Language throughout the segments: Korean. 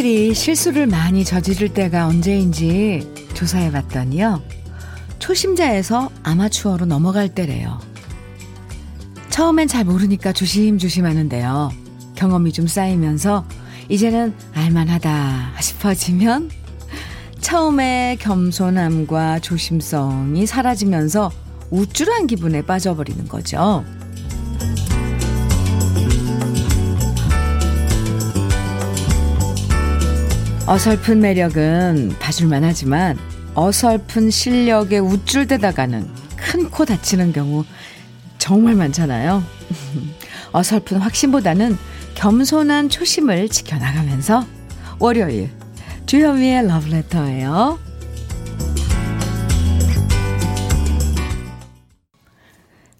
사람들이 실수를 많이 저지를 때가 언제인지 조사해 봤더니요. 초심자에서 아마추어로 넘어갈 때래요. 처음엔 잘 모르니까 조심조심 하는데요. 경험이 좀 쌓이면서 이제는 알만하다 싶어지면 처음에 겸손함과 조심성이 사라지면서 우쭐한 기분에 빠져버리는 거죠. 어설픈 매력은 봐줄만 하지만 어설픈 실력에 우쭐대다가는 큰 코 다치는 경우 정말 많잖아요. 어설픈 확신보다는 겸손한 초심을 지켜나가면서 월요일 주현미의 러브레터예요.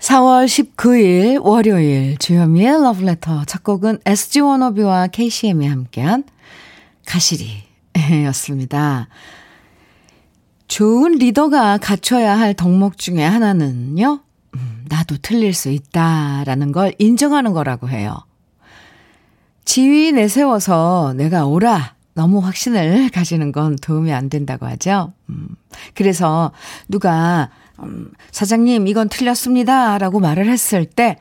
4월 19일 월요일 주현미의 러브레터 첫 곡은 SG 워너비와 KCM이 함께한 가시리 였습니다. 좋은 리더가 갖춰야 할 덕목 중에 하나는요, 음, 나도 틀릴 수 있다라는 걸 인정하는 거라고 해요. 지위 내세워서 내가 오라 너무 확신을 가지는 건 도움이 안 된다고 하죠. 음, 그래서 누가 음, 사장님 이건 틀렸습니다 라고 말을 했을 때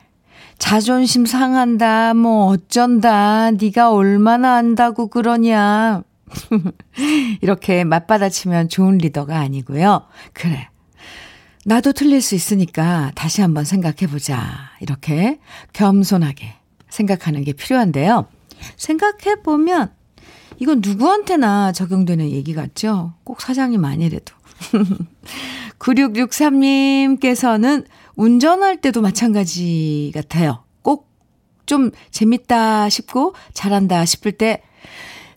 자존심 상한다 뭐 어쩐다 네가 얼마나 안다고 그러냐 이렇게 맞받아치면 좋은 리더가 아니고요. 그래. 나도 틀릴 수 있으니까 다시 한번 생각해보자. 이렇게 겸손하게 생각하는 게 필요한데요. 생각해보면 이건 누구한테나 적용되는 얘기 같죠? 꼭 사장님 아니래도. 9663님께서는 운전할 때도 마찬가지 같아요. 꼭 좀 재밌다 싶고 잘한다 싶을 때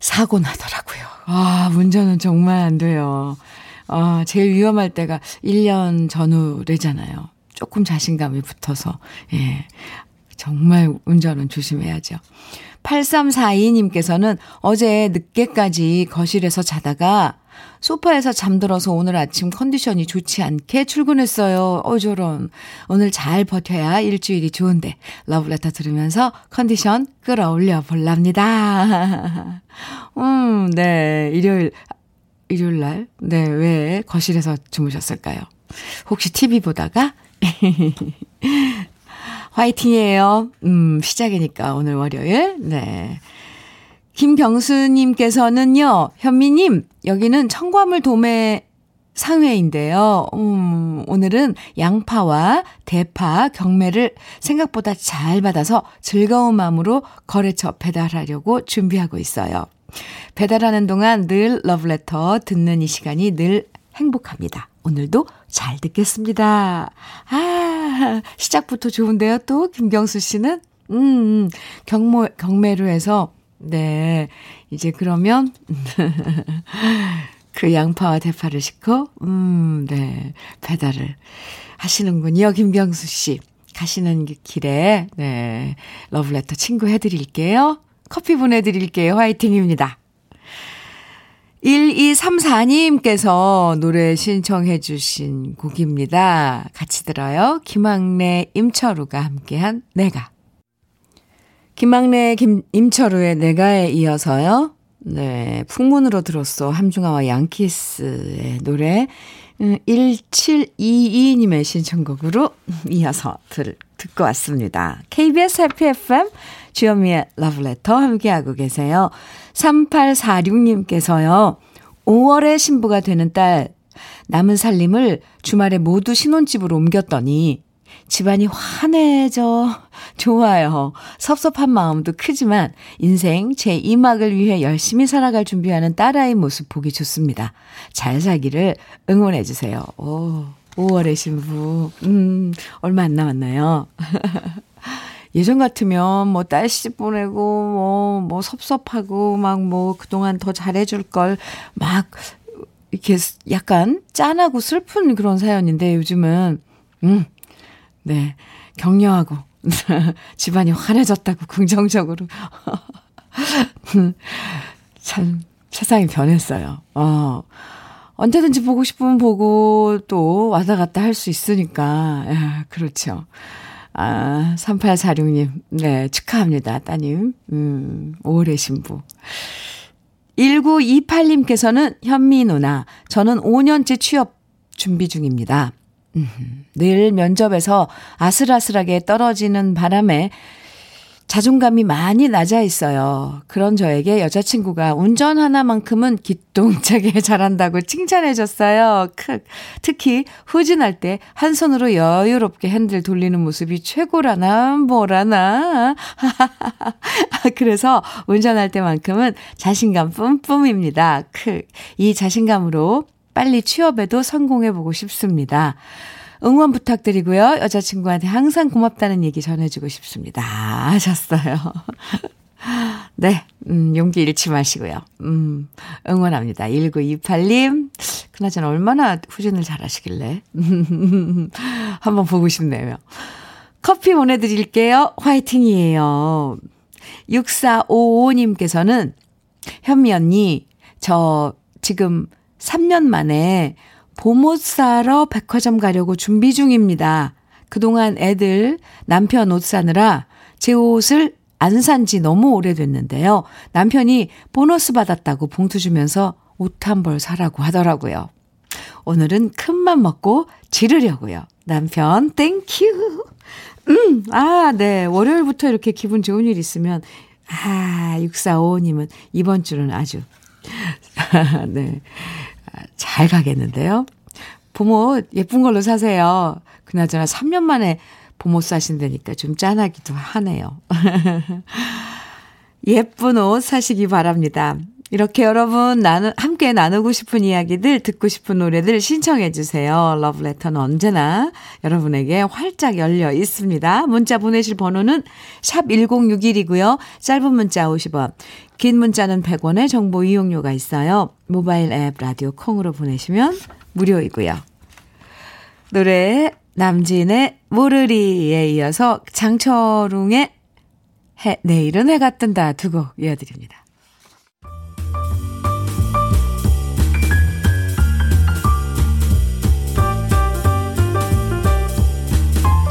사고 나더라고요. 아, 운전은 정말 안 돼요. 아, 제일 위험할 때가 1년 전후래잖아요. 조금 자신감이 붙어서, 예. 정말 운전은 조심해야죠. 8342님께서는 어제 늦게까지 거실에서 자다가 소파에서 잠들어서 오늘 아침 컨디션이 좋지 않게 출근했어요. 어, 저런. 오늘 잘 버텨야 일주일이 좋은데, 러브레터 들으면서 컨디션 끌어올려 볼랍니다. 음, 네. 일요일, 일요일 날? 네. 왜 거실에서 주무셨을까요? 혹시 TV 보다가? 화이팅이에요. 음, 시작이니까 오늘 월요일. 네. 김경수님께서는요, 현미님, 여기는 청과물 도매 상회인데요. 음, 오늘은 양파와 대파, 경매를 생각보다 잘 받아서 즐거운 마음으로 거래처 배달하려고 준비하고 있어요. 배달하는 동안 늘 러브레터 듣는 이 시간이 늘 행복합니다. 오늘도 잘 듣겠습니다. 아, 시작부터 좋은데요, 또, 김경수 씨는? 음, 경모, 경매로 해서 네. 이제 그러면, 그 양파와 대파를 싣고, 음, 네. 배달을 하시는군요. 김병수 씨. 가시는 길에, 네. 러브레터 친구 해 드릴게요. 커피 보내 드릴게요. 화이팅입니다. 1234님께서 노래 신청해 주신 곡입니다. 같이 들어요. 김학래, 임철우가 함께한 내가. 김학래, 김, 임철우의 내가에 이어서요. 네, 풍문으로 들었어. 함중아와 양키스의 노래. 1722님의 음, 신청곡으로 이어서 들, 듣고 왔습니다. KBS 해피 FM 주현미의 러브레터 함께하고 계세요. 3846님께서요. 5월에 신부가 되는 딸 남은 살림을 주말에 모두 신혼집으로 옮겼더니 집안이 환해져 좋아요. 섭섭한 마음도 크지만 인생 제 2막을 위해 열심히 살아갈 준비하는 딸아이 모습 보기 좋습니다. 잘 살기를 응원해 주세요. 오, 5월의 신부. 음, 얼마 안 남았나요? 예전 같으면 뭐 딸 시집 보내고 뭐, 뭐 섭섭하고 막 뭐 그동안 더 잘해 줄 걸막 이렇게 약간 짠하고 슬픈 그런 사연인데 요즘은, 음, 네. 격려하고, 집안이 환해졌다고 긍정적으로. 참, 세상이 변했어요. 어. 언제든지 보고 싶으면 보고 또 왔다 갔다 할 수 있으니까. 야, 그렇죠. 아, 3846님. 네, 축하합니다, 따님. 음, 5월의 신부. 1928님께서는 현미 누나, 저는 5년째 취업 준비 중입니다. 음, 늘 면접에서 아슬아슬하게 떨어지는 바람에 자존감이 많이 낮아 있어요. 그런 저에게 여자친구가 운전 하나만큼은 기똥차게 잘한다고 칭찬해 줬어요. 특히 후진할 때 한 손으로 여유롭게 핸들 돌리는 모습이 최고라나 뭐라나. 그래서 운전할 때만큼은 자신감 뿜뿜입니다. 이 자신감으로 빨리 취업에도 성공해 보고 싶습니다. 응원 부탁드리고요. 여자친구한테 항상 고맙다는 얘기 전해주고 싶습니다. 하셨어요. 네, 음, 용기 잃지 마시고요. 음, 응원합니다. 1928님. 그나저나 얼마나 후진을 잘 하시길래. 한번 보고 싶네요. 커피 보내드릴게요. 화이팅이에요. 6455님께서는 현미 언니, 저 지금 3년 만에 봄옷 사러 백화점 가려고 준비 중입니다. 그동안 애들 남편 옷 사느라 제 옷을 안 산 지 너무 오래됐는데요. 남편이 보너스 받았다고 봉투 주면서 옷 한 벌 사라고 하더라고요. 오늘은 큰맘 먹고 지르려고요. 남편, thank you. 음, 아, 네. 월요일부터 이렇게 기분 좋은 일 있으면, 아, 6455님은 이번 주는 아주, 네. 잘 가겠는데요. 봄옷 예쁜 걸로 사세요. 그나저나 3년 만에 봄옷 사신다니까 좀 짠하기도 하네요. 예쁜 옷 사시기 바랍니다. 이렇게 여러분 나누, 함께 나누고 싶은 이야기들, 듣고 싶은 노래들 신청해 주세요. 러브레터는 언제나 여러분에게 활짝 열려 있습니다. 문자 보내실 번호는 샵 1061이고요. 짧은 문자 50원, 긴 문자는 100원의 정보 이용료가 있어요. 모바일 앱 라디오 콩으로 보내시면 무료이고요. 노래 남진의 모르리에 이어서 장철웅의 해, 내일은 해가 뜬다 두 곡 이어드립니다.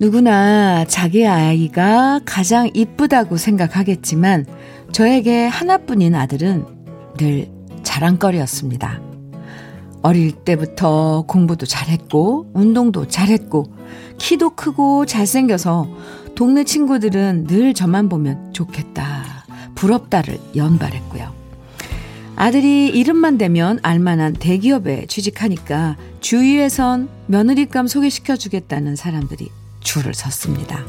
누구나 자기 아이가 가장 이쁘다고 생각하겠지만 저에게 하나뿐인 아들은 늘 자랑거리였습니다. 어릴 때부터 공부도 잘했고 운동도 잘했고 키도 크고 잘생겨서 동네 친구들은 늘 저만 보면 좋겠다, 부럽다를 연발했고요. 아들이 이름만 대면 알만한 대기업에 취직하니까 주위에선 며느리감 소개시켜 주겠다는 사람들이 줄을 섰습니다.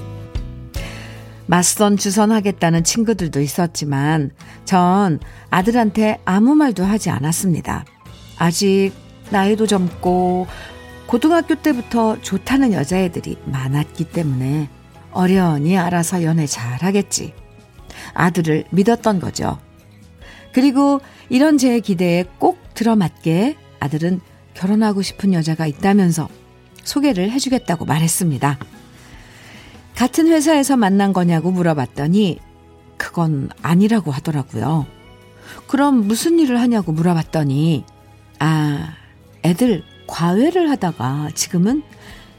맞선 주선하겠다는 친구들도 있었지만 전 아들한테 아무 말도 하지 않았습니다. 아직 나이도 젊고 고등학교 때부터 좋다는 여자애들이 많았기 때문에 어련히 알아서 연애 잘 하겠지. 아들을 믿었던 거죠. 그리고 이런 제 기대에 꼭 들어맞게 아들은 결혼하고 싶은 여자가 있다면서 소개를 해주겠다고 말했습니다. 같은 회사에서 만난 거냐고 물어봤더니 그건 아니라고 하더라고요. 그럼 무슨 일을 하냐고 물어봤더니 아, 애들 과외를 하다가 지금은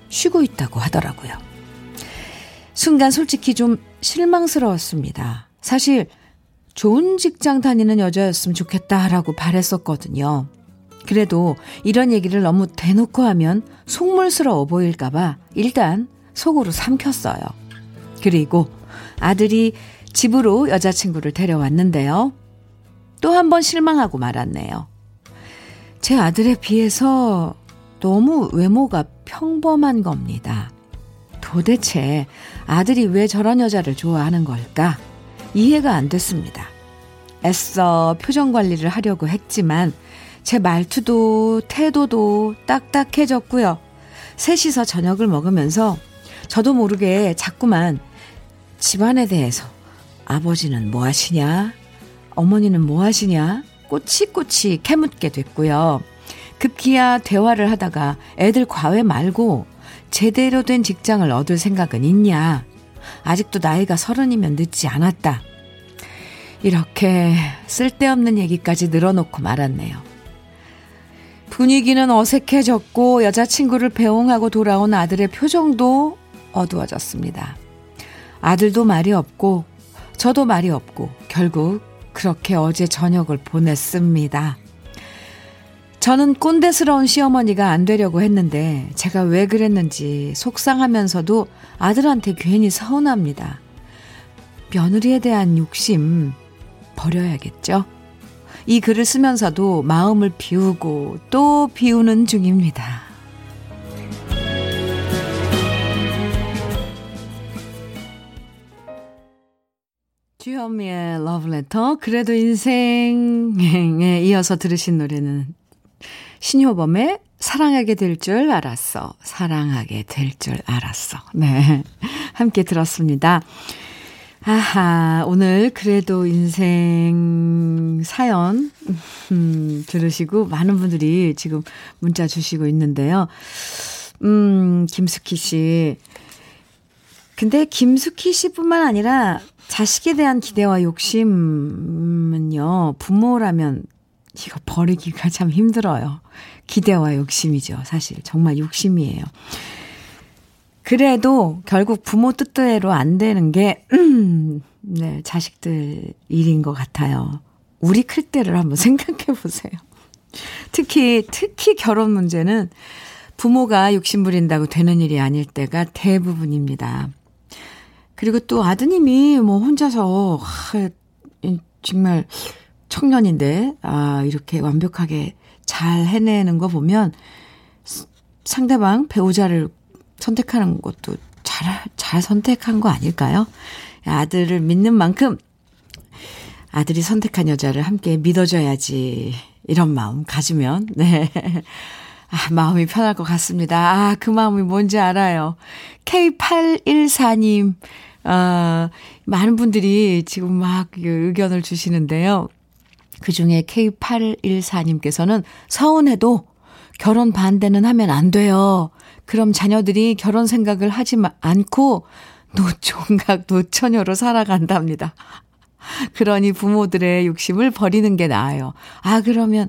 쉬고 있다고 하더라고요. 순간 솔직히 좀 실망스러웠습니다. 사실 좋은 직장 다니는 여자였으면 좋겠다라고 바랬었거든요. 그래도 이런 얘기를 너무 대놓고 하면 속물스러워 보일까봐 일단 속으로 삼켰어요. 그리고 아들이 집으로 여자친구를 데려왔는데요. 또 한 번 실망하고 말았네요. 제 아들에 비해서 너무 외모가 평범한 겁니다. 도대체 아들이 왜 저런 여자를 좋아하는 걸까? 이해가 안 됐습니다. 애써 표정 관리를 하려고 했지만 제 말투도 태도도 딱딱해졌고요. 셋이서 저녁을 먹으면서 저도 모르게 자꾸만 집안에 대해서 아버지는 뭐 하시냐? 어머니는 뭐 하시냐? 꼬치꼬치 캐묻게 됐고요. 급기야 대화를 하다가 애들 과외 말고 제대로 된 직장을 얻을 생각은 있냐? 아직도 나이가 서른이면 늦지 않았다. 이렇게 쓸데없는 얘기까지 늘어놓고 말았네요. 분위기는 어색해졌고 여자친구를 배웅하고 돌아온 아들의 표정도 어두워졌습니다. 아들도 말이 없고 저도 말이 없고 결국 그렇게 어제 저녁을 보냈습니다. 저는 꼰대스러운 시어머니가 안 되려고 했는데 제가 왜 그랬는지 속상하면서도 아들한테 괜히 서운합니다. 며느리에 대한 욕심 버려야겠죠? 이 글을 쓰면서도 마음을 비우고 또 비우는 중입니다. 주현미의 러브레터 그래도 인생에 이어서 들으신 노래는 신효범의 사랑하게 될 줄 알았어. 사랑하게 될 줄 알았어. 네. 함께 들었습니다. 아하, 오늘 그래도 인생 사연, 음, 들으시고 많은 분들이 지금 문자 주시고 있는데요. 음, 김숙희 씨. 근데 김숙희 씨뿐만 아니라 자식에 대한 기대와 욕심은요, 부모라면 이거 버리기가 참 힘들어요. 기대와 욕심이죠. 사실. 정말 욕심이에요. 그래도 결국 부모 뜻대로 안 되는 게, 음, 네, 자식들 일인 것 같아요. 우리 클 때를 한번 생각해 보세요. 특히, 특히 결혼 문제는 부모가 욕심 부린다고 되는 일이 아닐 때가 대부분입니다. 그리고 또 아드님이 뭐 혼자서, 하, 정말 청년인데, 아, 이렇게 완벽하게 잘 해내는 거 보면 상대방 배우자를 선택하는 것도 잘, 잘 선택한 거 아닐까요? 아들을 믿는 만큼 아들이 선택한 여자를 함께 믿어줘야지. 이런 마음 가지면, 네. 아, 마음이 편할 것 같습니다. 아, 그 마음이 뭔지 알아요. K814님, 아, 많은 분들이 지금 막 의견을 주시는데요. 그 중에 K814님께서는 서운해도 결혼 반대는 하면 안 돼요. 그럼 자녀들이 결혼 생각을 하지 않고 노총각 노처녀로 살아간답니다. 그러니 부모들의 욕심을 버리는 게 나아요. 아, 그러면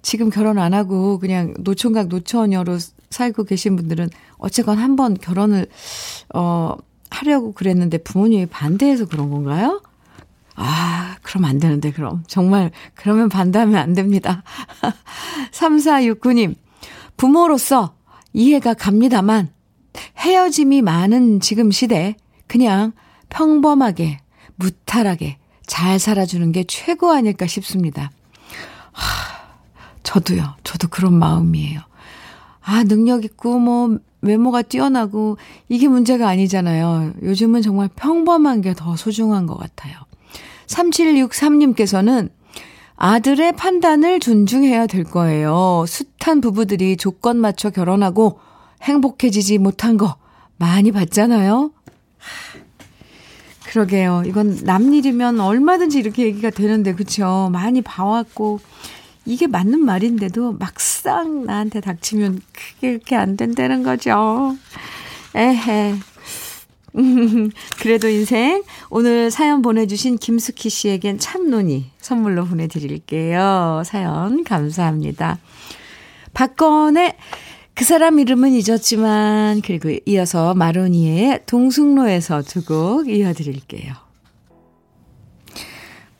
지금 결혼 안 하고 그냥 노총각 노처녀로 살고 계신 분들은 어쨌건 한번 결혼을, 어, 하려고 그랬는데 부모님이 반대해서 그런 건가요? 아, 그럼 안 되는데, 그럼. 정말, 그러면 반대하면 안 됩니다. 3469님, 부모로서 이해가 갑니다만, 헤어짐이 많은 지금 시대, 그냥 평범하게, 무탈하게 잘 살아주는 게 최고 아닐까 싶습니다. 하, 저도요. 저도 그런 마음이에요. 아, 능력 있고, 뭐, 외모가 뛰어나고, 이게 문제가 아니잖아요. 요즘은 정말 평범한 게 더 소중한 것 같아요. 3763님께서는 아들의 판단을 존중해야 될 거예요. 숱한 부부들이 조건 맞춰 결혼하고 행복해지지 못한 거 많이 봤잖아요. 그러게요. 이건 남 일이면 얼마든지 이렇게 얘기가 되는데, 그쵸? 많이 봐왔고, 이게 맞는 말인데도 막상 나한테 닥치면 그게 이렇게 안 된다는 거죠. 에헤. 그래도 인생 오늘 사연 보내주신 김숙희 씨에겐 참논이 선물로 보내드릴게요. 사연 감사합니다. 박건의 그 사람 이름은 잊었지만 그리고 이어서 마로니에의 동승로에서 두 곡 이어드릴게요.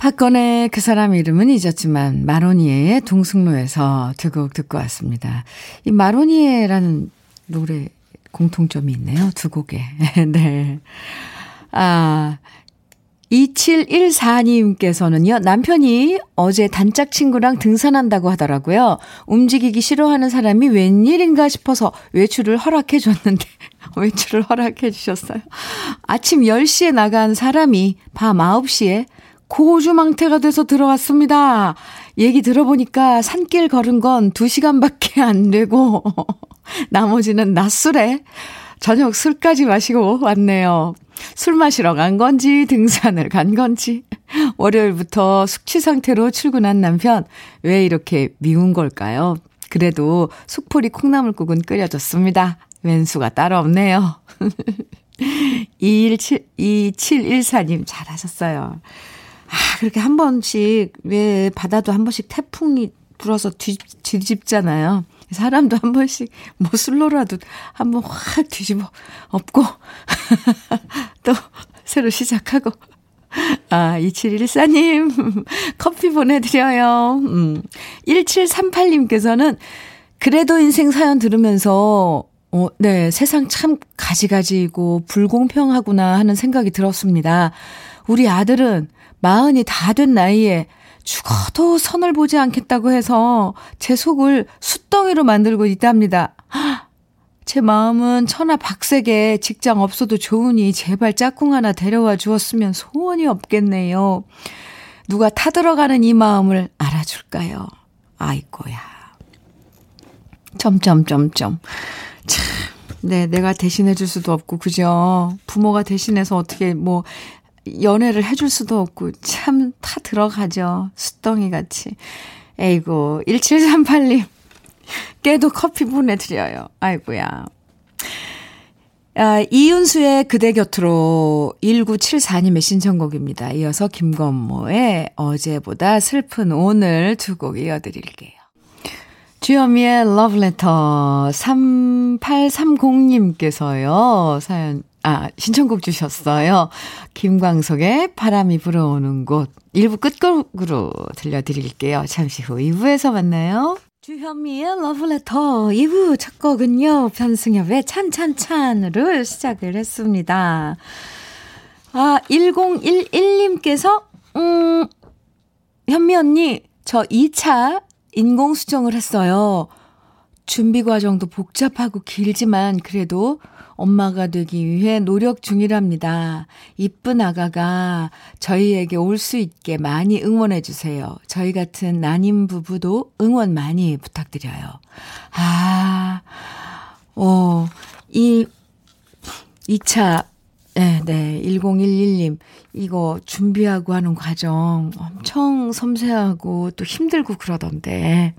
박건의 그 사람 이름은 잊었지만 마로니에의 동승로에서 두 곡 듣고 왔습니다. 이 마로니에라는 노래 공통점이 있네요. 두 곡에. 네. 아, 2714님께서는요, 남편이 어제 단짝 친구랑 등산한다고 하더라고요. 움직이기 싫어하는 사람이 웬일인가 싶어서 외출을 허락해 줬는데, 외출을 허락해 주셨어요. 아침 10시에 나간 사람이 밤 9시에 고주망태가 돼서 들어왔습니다. 얘기 들어보니까 산길 걸은 건 2시간밖에 안 되고, 나머지는 낮술에 저녁 술까지 마시고 왔네요. 술 마시러 간 건지 등산을 간 건지 월요일부터 숙취 상태로 출근한 남편 왜 이렇게 미운 걸까요? 그래도 속풀이 콩나물국은 끓여줬습니다. 왼수가 따로 없네요. 217, 2714님 잘하셨어요. 아, 그렇게 한 번씩, 왜 바다도 한 번씩 태풍이 불어서 뒤, 뒤집잖아요. 사람도 한 번씩 뭐 술로라도 한 번 확 뒤집어 엎고 또 새로 시작하고 아, 2714님, 커피 보내드려요. 음. 1738님께서는 그래도 인생 사연 들으면서, 어, 네, 세상 참 가지가지이고 불공평하구나 하는 생각이 들었습니다. 우리 아들은 마흔이 다 된 나이에 죽어도 선을 보지 않겠다고 해서 제 속을 숫덩이로 만들고 있답니다. 제 마음은 천하 박색에 직장 없어도 좋으니 제발 짝꿍 하나 데려와 주었으면 소원이 없겠네요. 누가 타들어가는 이 마음을 알아줄까요? 아이고야. 점점점점. 참, 네, 내가 대신해 줄 수도 없고, 그죠? 부모가 대신해서 어떻게 뭐, 연애를 해줄 수도 없고, 참, 타 들어가죠. 숫덩이 같이. 에이고, 1738님. 깨도 커피 보내드려요. 아이고야. 아, 이윤수의 그대 곁으로 1974님의 신청곡입니다. 이어서 김건모의 어제보다 슬픈 오늘 두 곡 이어드릴게요. 주현미의 러브레터 3830님께서요. 사연, 아, 신청곡 주셨어요. 김광석의 바람이 불어오는 곳. 1부 끝곡으로 들려드릴게요. 잠시 후 2부에서 만나요. 주현미의 러브레터 2부 첫 곡은요. 편승엽의 찬찬찬으로 시작을 했습니다. 아, 1011님께서 음, 현미 언니 저 2차 인공수정을 했어요. 준비 과정도 복잡하고 길지만 그래도 엄마가 되기 위해 노력 중이랍니다. 이쁜 아가가 저희에게 올 수 있게 많이 응원해 주세요. 저희 같은 난임 부부도 응원 많이 부탁드려요. 아, 어, 이 2차 네, 네. 1011님. 이거 준비하고 하는 과정 엄청 섬세하고 또 힘들고 그러던데.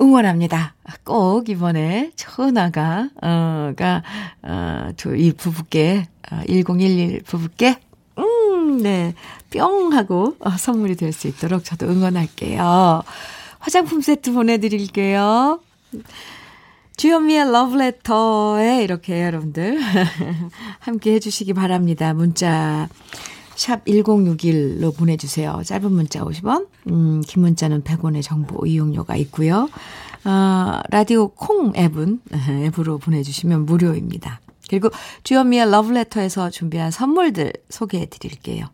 응원합니다. 꼭 이번에 천하가, 어, 가, 어, 이 부부께, 어, 1011 부부께, 음, 네. 뿅 하고 어, 선물이 될 수 있도록 저도 응원할게요. 화장품 세트 보내드릴게요. 주현미의 러브레터에 이렇게 여러분들 함께 해주시기 바랍니다. 문자 샵 1061로 보내주세요. 짧은 문자 50원, 음, 긴 문자는 100원의 정보 이용료가 있고요. 어, 라디오 콩 앱은, 앱으로 보내주시면 무료입니다. 그리고 주현미의 러브레터에서 준비한 선물들 소개해 드릴게요.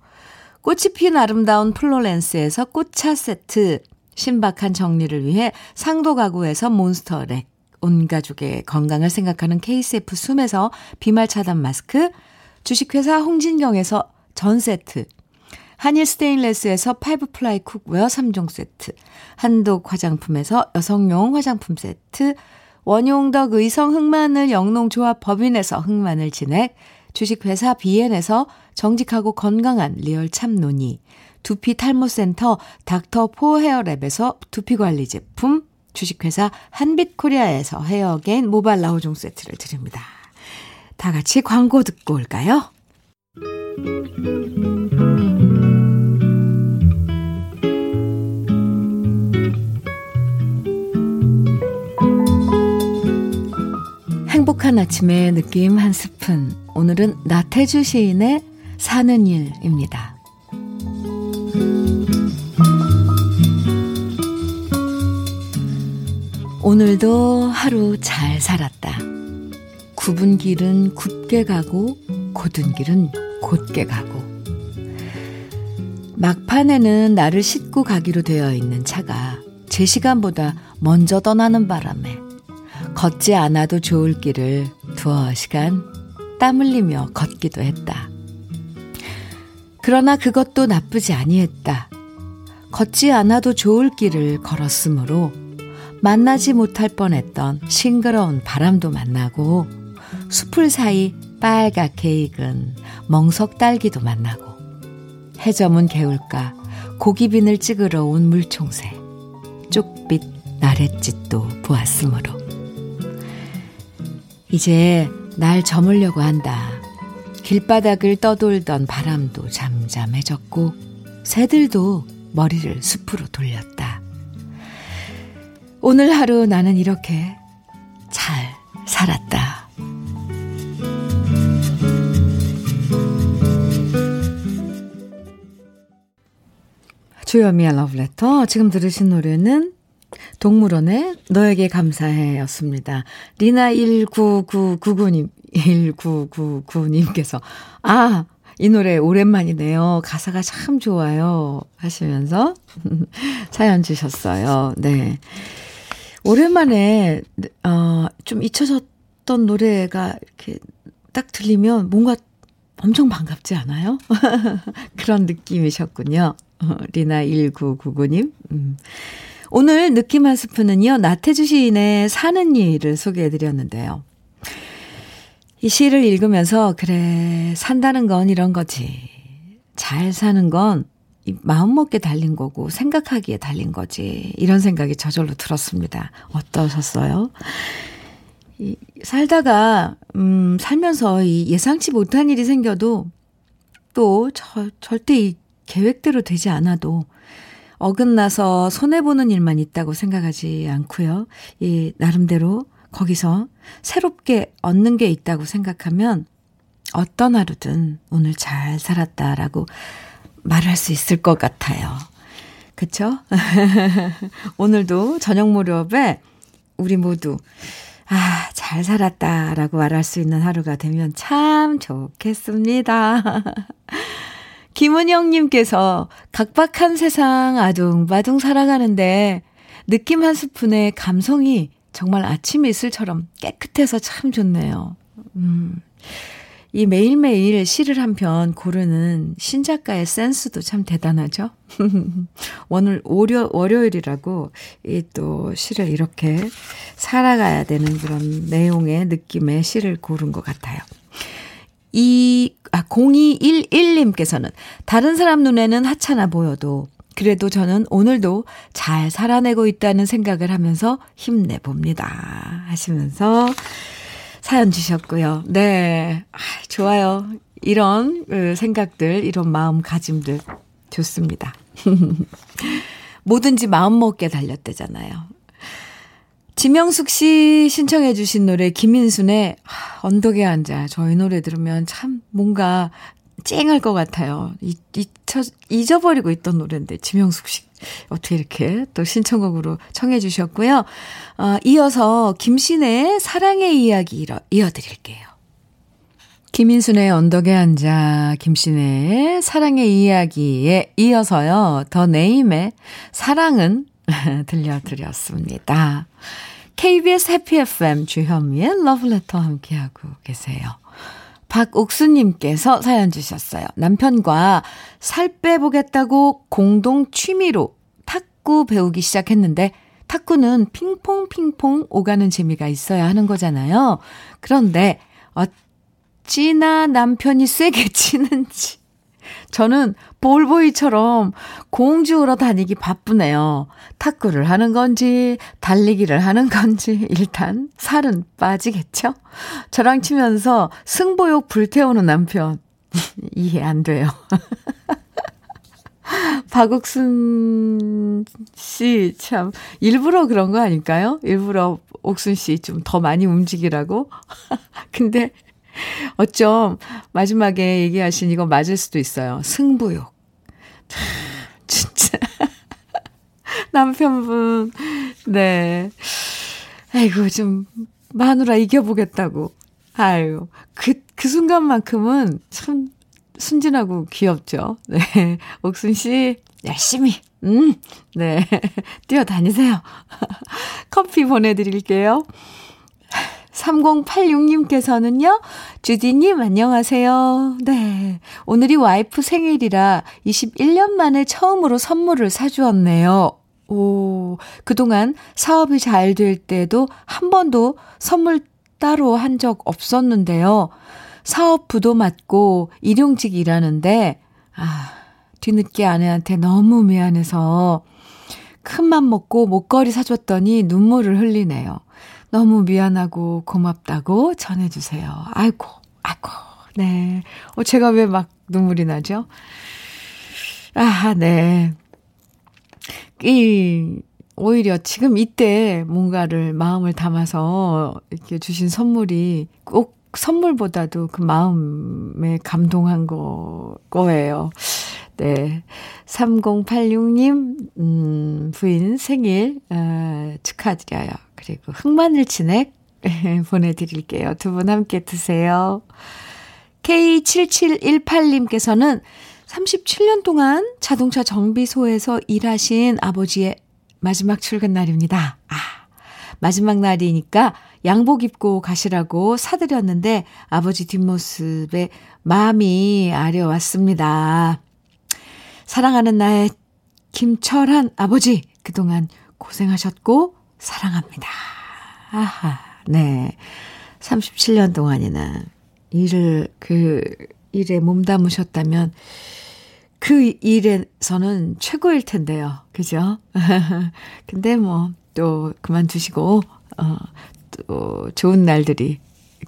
꽃이 핀 아름다운 플로렌스에서 꽃차 세트, 신박한 정리를 위해 상도 가구에서 몬스터 랙, 온 가족의 건강을 생각하는 KCF 숨에서 비말 차단 마스크, 주식회사 홍진경에서 전 세트, 한일 스테인레스에서 five ply cookware 3종 세트, 한독 화장품에서 여성용 화장품 세트, 원용덕 의성 흑마늘 영농조합 법인에서 흑마늘 진액, 주식회사 비엔에서 정직하고 건강한 리얼 참노니, 두피 탈모센터 닥터 포 헤어랩에서 두피 관리 제품, 주식회사 한빛코리아에서 헤어게인 모발라 호종 세트를 드립니다. 다 같이 광고 듣고 올까요? 행복한 아침의 느낌 한 스푼. 오늘은 나태주 시인의 사는 일입니다. 오늘도 하루 잘 살았다. 굽은 길은 굽게 가고 곧은 길은 곧게 가고 막판에는 나를 싣고 가기로 되어 있는 차가 제 시간보다 먼저 떠나는 바람에 걷지 않아도 좋을 길을 두어 시간 땀 흘리며 걷기도 했다. 그러나 그것도 나쁘지 아니했다. 걷지 않아도 좋을 길을 걸었으므로 만나지 못할 뻔했던 싱그러운 바람도 만나고 숲을 사이 빨갛게 익은 멍석 딸기도 만나고 해 저문 개울가 고기빈을 찍으러 온 물총새 쪽빛 나랫짓도 보았으므로 이제 날 저물려고 한다. 길바닥을 떠돌던 바람도 잠잠해졌고 새들도 머리를 숲으로 돌렸다. 오늘 하루 나는 이렇게 잘 살았다. 주여미의 러브레터. 지금 들으신 노래는 동물원의 너에게 감사해 였습니다. 리나 19999님, 1999님께서, 아, 이 노래 오랜만이네요. 가사가 참 좋아요. 하시면서 사연 주셨어요. 네. 오랜만에, 어, 좀 잊혀졌던 노래가 이렇게 딱 들리면 뭔가 엄청 반갑지 않아요? 그런 느낌이셨군요. 어, 리나 1999님. 음. 오늘 느낌 한 스푼은요, 나태주 시인의 사는 일을 소개해 드렸는데요. 이 시를 읽으면서, 그래, 산다는 건 이런 거지. 잘 사는 건 마음 먹게 달린 거고, 생각하기에 달린 거지. 이런 생각이 저절로 들었습니다. 어떠셨어요? 이, 살다가, 음, 살면서 이 예상치 못한 일이 생겨도 또 저, 절대 이 계획대로 되지 않아도 어긋나서 손해보는 일만 있다고 생각하지 않고요. 이, 나름대로 거기서 새롭게 얻는 게 있다고 생각하면 어떤 하루든 오늘 잘 살았다라고 말할 수 있을 것 같아요. 그쵸? 오늘도 저녁 무렵에 우리 모두 아, 잘 살았다라고 말할 수 있는 하루가 되면 참 좋겠습니다. 김은영님께서 각박한 세상 아둥바둥 살아가는데 느낌 한 스푼의 감성이 정말 아침 이슬처럼 깨끗해서 참 좋네요. 음. 이 매일매일 시를 한 편 고르는 신작가의 센스도 참 대단하죠? 오늘 월요, 월요일이라고 이 또 시를 이렇게 살아가야 되는 그런 내용의 느낌의 시를 고른 것 같아요. 이, 아, 0211님께서는 다른 사람 눈에는 하찮아 보여도 그래도 저는 오늘도 잘 살아내고 있다는 생각을 하면서 힘내봅니다. 하시면서 사연 주셨고요. 네. 아, 좋아요. 이런 그 생각들, 이런 마음가짐들 좋습니다. 뭐든지 마음먹게 달렸대잖아요. 지명숙 씨 신청해 주신 노래 김인순의 언덕에 앉아 저희 노래 들으면 참 뭔가 쨍할 것 같아요. 잊혀, 잊어버리고 있던 노래인데 지명숙 씨 어떻게 이렇게 또 신청곡으로 청해 주셨고요. 어, 이어서 김신의 사랑의 이야기 이어드릴게요. 김인순의 언덕에 앉아 김신의 사랑의 이야기에 이어서요. 더 네임의 사랑은 들려드렸습니다. KBS 해피 FM 주현미의 러브레터 함께하고 계세요. 박옥수님께서 사연 주셨어요. 남편과 살 빼보겠다고 공동 취미로 탁구 배우기 시작했는데 탁구는 핑퐁 핑퐁 오가는 재미가 있어야 하는 거잖아요. 그런데 어찌나 남편이 세게 치는지 저는 볼보이처럼 공주우러 다니기 바쁘네요. 탁구를 하는 건지, 달리기를 하는 건지, 일단 살은 빠지겠죠? 저랑 치면서 승보욕 불태우는 남편. 이해 안 돼요. 박옥순 씨, 참, 일부러 그런 거 아닐까요? 일부러 옥순 씨 좀 더 많이 움직이라고? 근데 어쩜 마지막에 얘기하신 이거 맞을 수도 있어요. 승부욕. 진짜. 남편분, 네. 아이고, 좀, 마누라 이겨보겠다고. 아유, 그, 그 순간만큼은 참 순진하고 귀엽죠. 네. 옥순 씨, 열심히, 음, 네. 뛰어다니세요. 커피 보내드릴게요. 3086님께서는요, 주디님 안녕하세요. 네. 오늘이 와이프 생일이라 21년 만에 처음으로 선물을 사주었네요. 오, 그동안 사업이 잘 될 때도 한 번도 선물 따로 한 적 없었는데요. 사업 부도 맡고 일용직 일하는데, 아, 뒤늦게 아내한테 너무 미안해서 큰맘 먹고 목걸이 사줬더니 눈물을 흘리네요. 너무 미안하고 고맙다고 전해주세요. 아이고, 아이고, 네. 어, 제가 왜 막 눈물이 나죠? 아, 네. 이, 오히려 지금 이때 뭔가를 마음을 담아서 이렇게 주신 선물이 꼭 선물보다도 그 마음에 감동한 거, 거예요. 네. 3086님, 음, 부인 생일, 어, 축하드려요. 그리고 흑마늘 진액 보내드릴게요. 두 분 함께 드세요. K7718님께서는 37년 동안 자동차 정비소에서 일하신 아버지의 마지막 출근 날입니다. 아, 마지막 날이니까 양복 입고 가시라고 사드렸는데 아버지 뒷모습에 마음이 아려왔습니다. 사랑하는 나의 김철한 아버지, 그동안 고생하셨고 사랑합니다. 아하, 네. 37년 동안이나 일을, 그, 일에 몸담으셨다면 그 일에서는 최고일 텐데요. 그죠? 근데 뭐, 또 그만두시고, 어, 또 좋은 날들이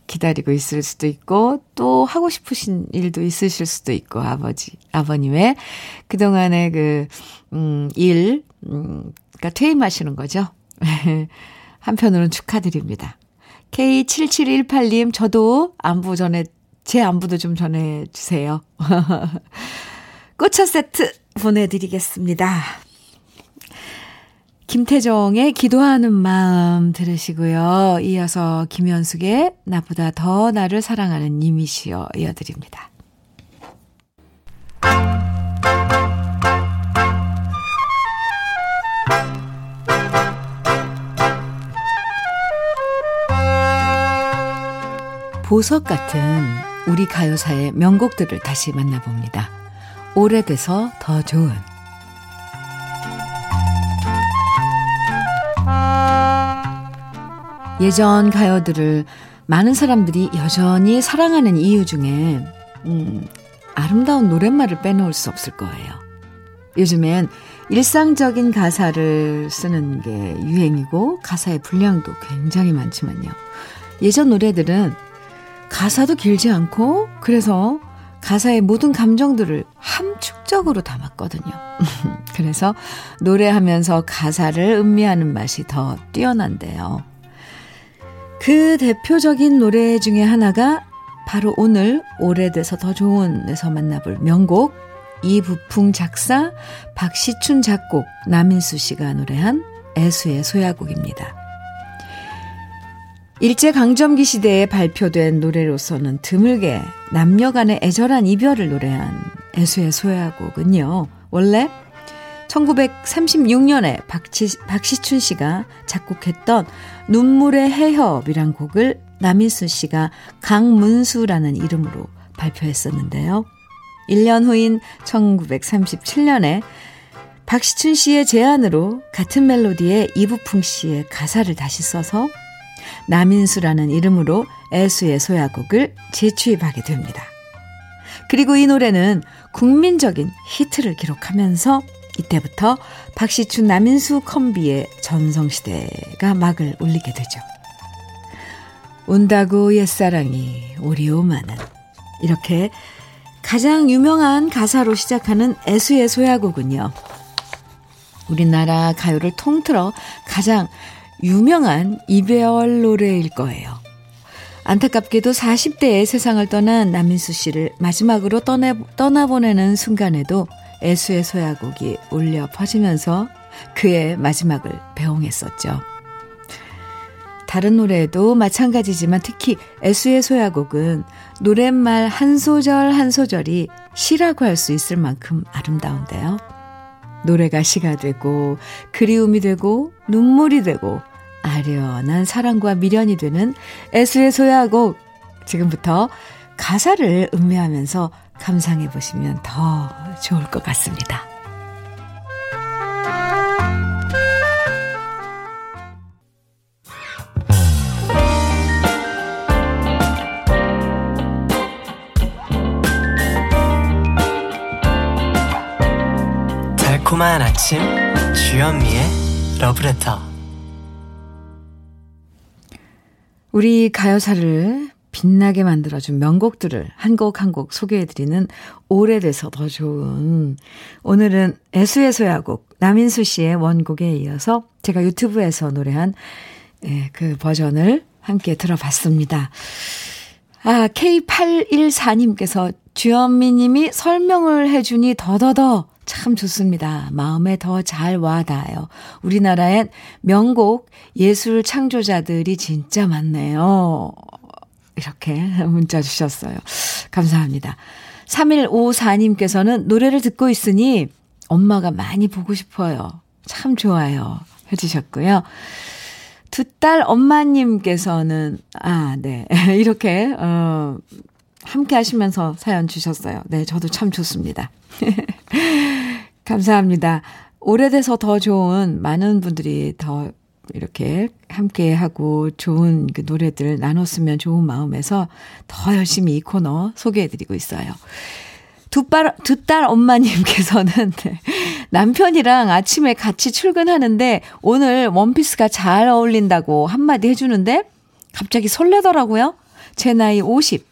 기다리고 있을 수도 있고, 또 하고 싶으신 일도 있으실 수도 있고, 아버지, 아버님의 그동안의 그, 음, 일, 음, 그니까 퇴임하시는 거죠. 한편으로는 축하드립니다. K7718님, 저도 안부 전에, 제 안부도 좀 전해주세요. 꽃차 세트 보내드리겠습니다. 김태정의 기도하는 마음 들으시고요. 이어서 김현숙의 나보다 더 나를 사랑하는 님이시여 이어드립니다. 보석 같은 우리 가요사의 명곡들을 다시 만나봅니다. 오래돼서 더 좋은 예전 가요들을 많은 사람들이 여전히 사랑하는 이유 중에 음, 아름다운 노랫말을 빼놓을 수 없을 거예요. 요즘엔 일상적인 가사를 쓰는 게 유행이고 가사의 분량도 굉장히 많지만요. 예전 노래들은 가사도 길지 않고 그래서 가사의 모든 감정들을 함축적으로 담았거든요. 그래서 노래하면서 가사를 음미하는 맛이 더 뛰어난데요. 그 대표적인 노래 중에 하나가 바로 오늘 오래돼서 더 좋은에서 만나볼 명곡 이부풍 작사 박시춘 작곡 남인수 씨가 노래한 애수의 소야곡입니다. 일제강점기 시대에 발표된 노래로서는 드물게 남녀 간의 애절한 이별을 노래한 애수의 소야곡은요. 원래 1936년에 박치, 박시춘 씨가 작곡했던 눈물의 해협이란 곡을 남인수 씨가 강문수라는 이름으로 발표했었는데요. 1년 후인 1937년에 박시춘 씨의 제안으로 같은 멜로디에 이부풍 씨의 가사를 다시 써서 남인수라는 이름으로 애수의 소야곡을 재취입하게 됩니다. 그리고 이 노래는 국민적인 히트를 기록하면서 이때부터 박시춘 남인수 컴비의 전성시대가 막을 올리게 되죠. 온다고 옛사랑이 오마는 이렇게 가장 유명한 가사로 시작하는 애수의 소야곡은요. 우리나라 가요를 통틀어 가장 유명한 이별 노래일 거예요. 안타깝게도 40대에 세상을 떠난 남인수 씨를 마지막으로 떠나, 떠나보내는 순간에도 애수의 소야곡이 울려 퍼지면서 그의 마지막을 배웅했었죠. 다른 노래도 마찬가지지만 특히 애수의 소야곡은 노랫말 한 소절 한 소절이 시라고 할 수 있을 만큼 아름다운데요. 노래가 시가 되고 그리움이 되고 눈물이 되고 아련한 사랑과 미련이 되는 애수의 소야곡 지금부터 가사를 음미하면서 감상해 보시면 더 좋을 것 같습니다. 달콤한 아침 주현미의 러브레터 우리 가요사를 빛나게 만들어준 명곡들을 한 곡 한 곡 소개해드리는 오래돼서 더 좋은 오늘은 애수의 소야곡 남인수 씨의 원곡에 이어서 제가 유튜브에서 노래한 예, 그 버전을 함께 들어봤습니다. 아, K814님께서 주현미 님이 설명을 해주니 더더더 참 좋습니다. 마음에 더 잘 와닿아요. 우리나라엔 명곡 예술 창조자들이 진짜 많네요. 이렇게 문자 주셨어요. 감사합니다. 3154님께서는 노래를 듣고 있으니 엄마가 많이 보고 싶어요. 참 좋아요. 해주셨고요. 두 딸 엄마님께서는, 아, 네. 이렇게, 어, 함께 하시면서 사연 주셨어요. 네, 저도 참 좋습니다. 감사합니다. 오래돼서 더 좋은 많은 분들이 더 이렇게 함께 하고 좋은 그 노래들 나눴으면 좋은 마음에서 더 열심히 이 코너 소개해드리고 있어요. 두 딸, 두딸 엄마님께서는 네, 남편이랑 아침에 같이 출근하는데 오늘 원피스가 잘 어울린다고 한마디 해주는데 갑자기 설레더라고요. 제 나이 50.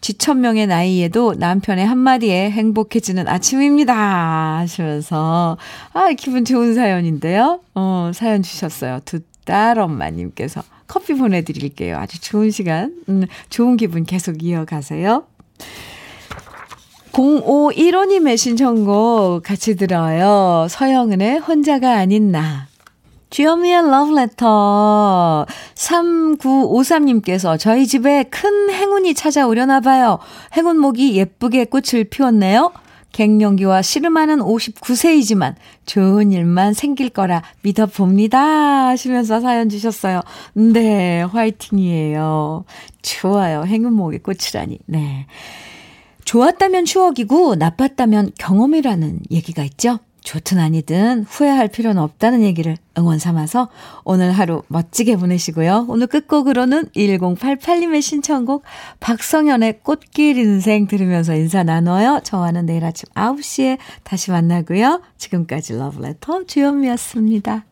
지천명의 나이에도 남편의 한마디에 행복해지는 아침입니다. 하시면서, 아, 기분 좋은 사연인데요. 어, 사연 주셨어요. 두 딸 엄마님께서. 커피 보내드릴게요. 아주 좋은 시간, 음, 좋은 기분 계속 이어가세요. 0515님의 신청곡 같이 들어요. 서영은의 혼자가 아닌 나. 주여미의 러브레터 3953님께서 저희 집에 큰 행운이 찾아오려나 봐요. 행운목이 예쁘게 꽃을 피웠네요. 갱년기와 씨름하는 59세이지만 좋은 일만 생길 거라 믿어봅니다. 하시면서 사연 주셨어요. 네, 화이팅이에요. 좋아요. 행운목이 꽃이라니. 네. 좋았다면 추억이고 나빴다면 경험이라는 얘기가 있죠. 좋든 아니든 후회할 필요는 없다는 얘기를 응원 삼아서 오늘 하루 멋지게 보내시고요. 오늘 끝곡으로는 1088님의 신청곡 박성현의 꽃길 인생 들으면서 인사 나눠요. 저와는 내일 아침 9시에 다시 만나고요. 지금까지 러브레터 주현미였습니다.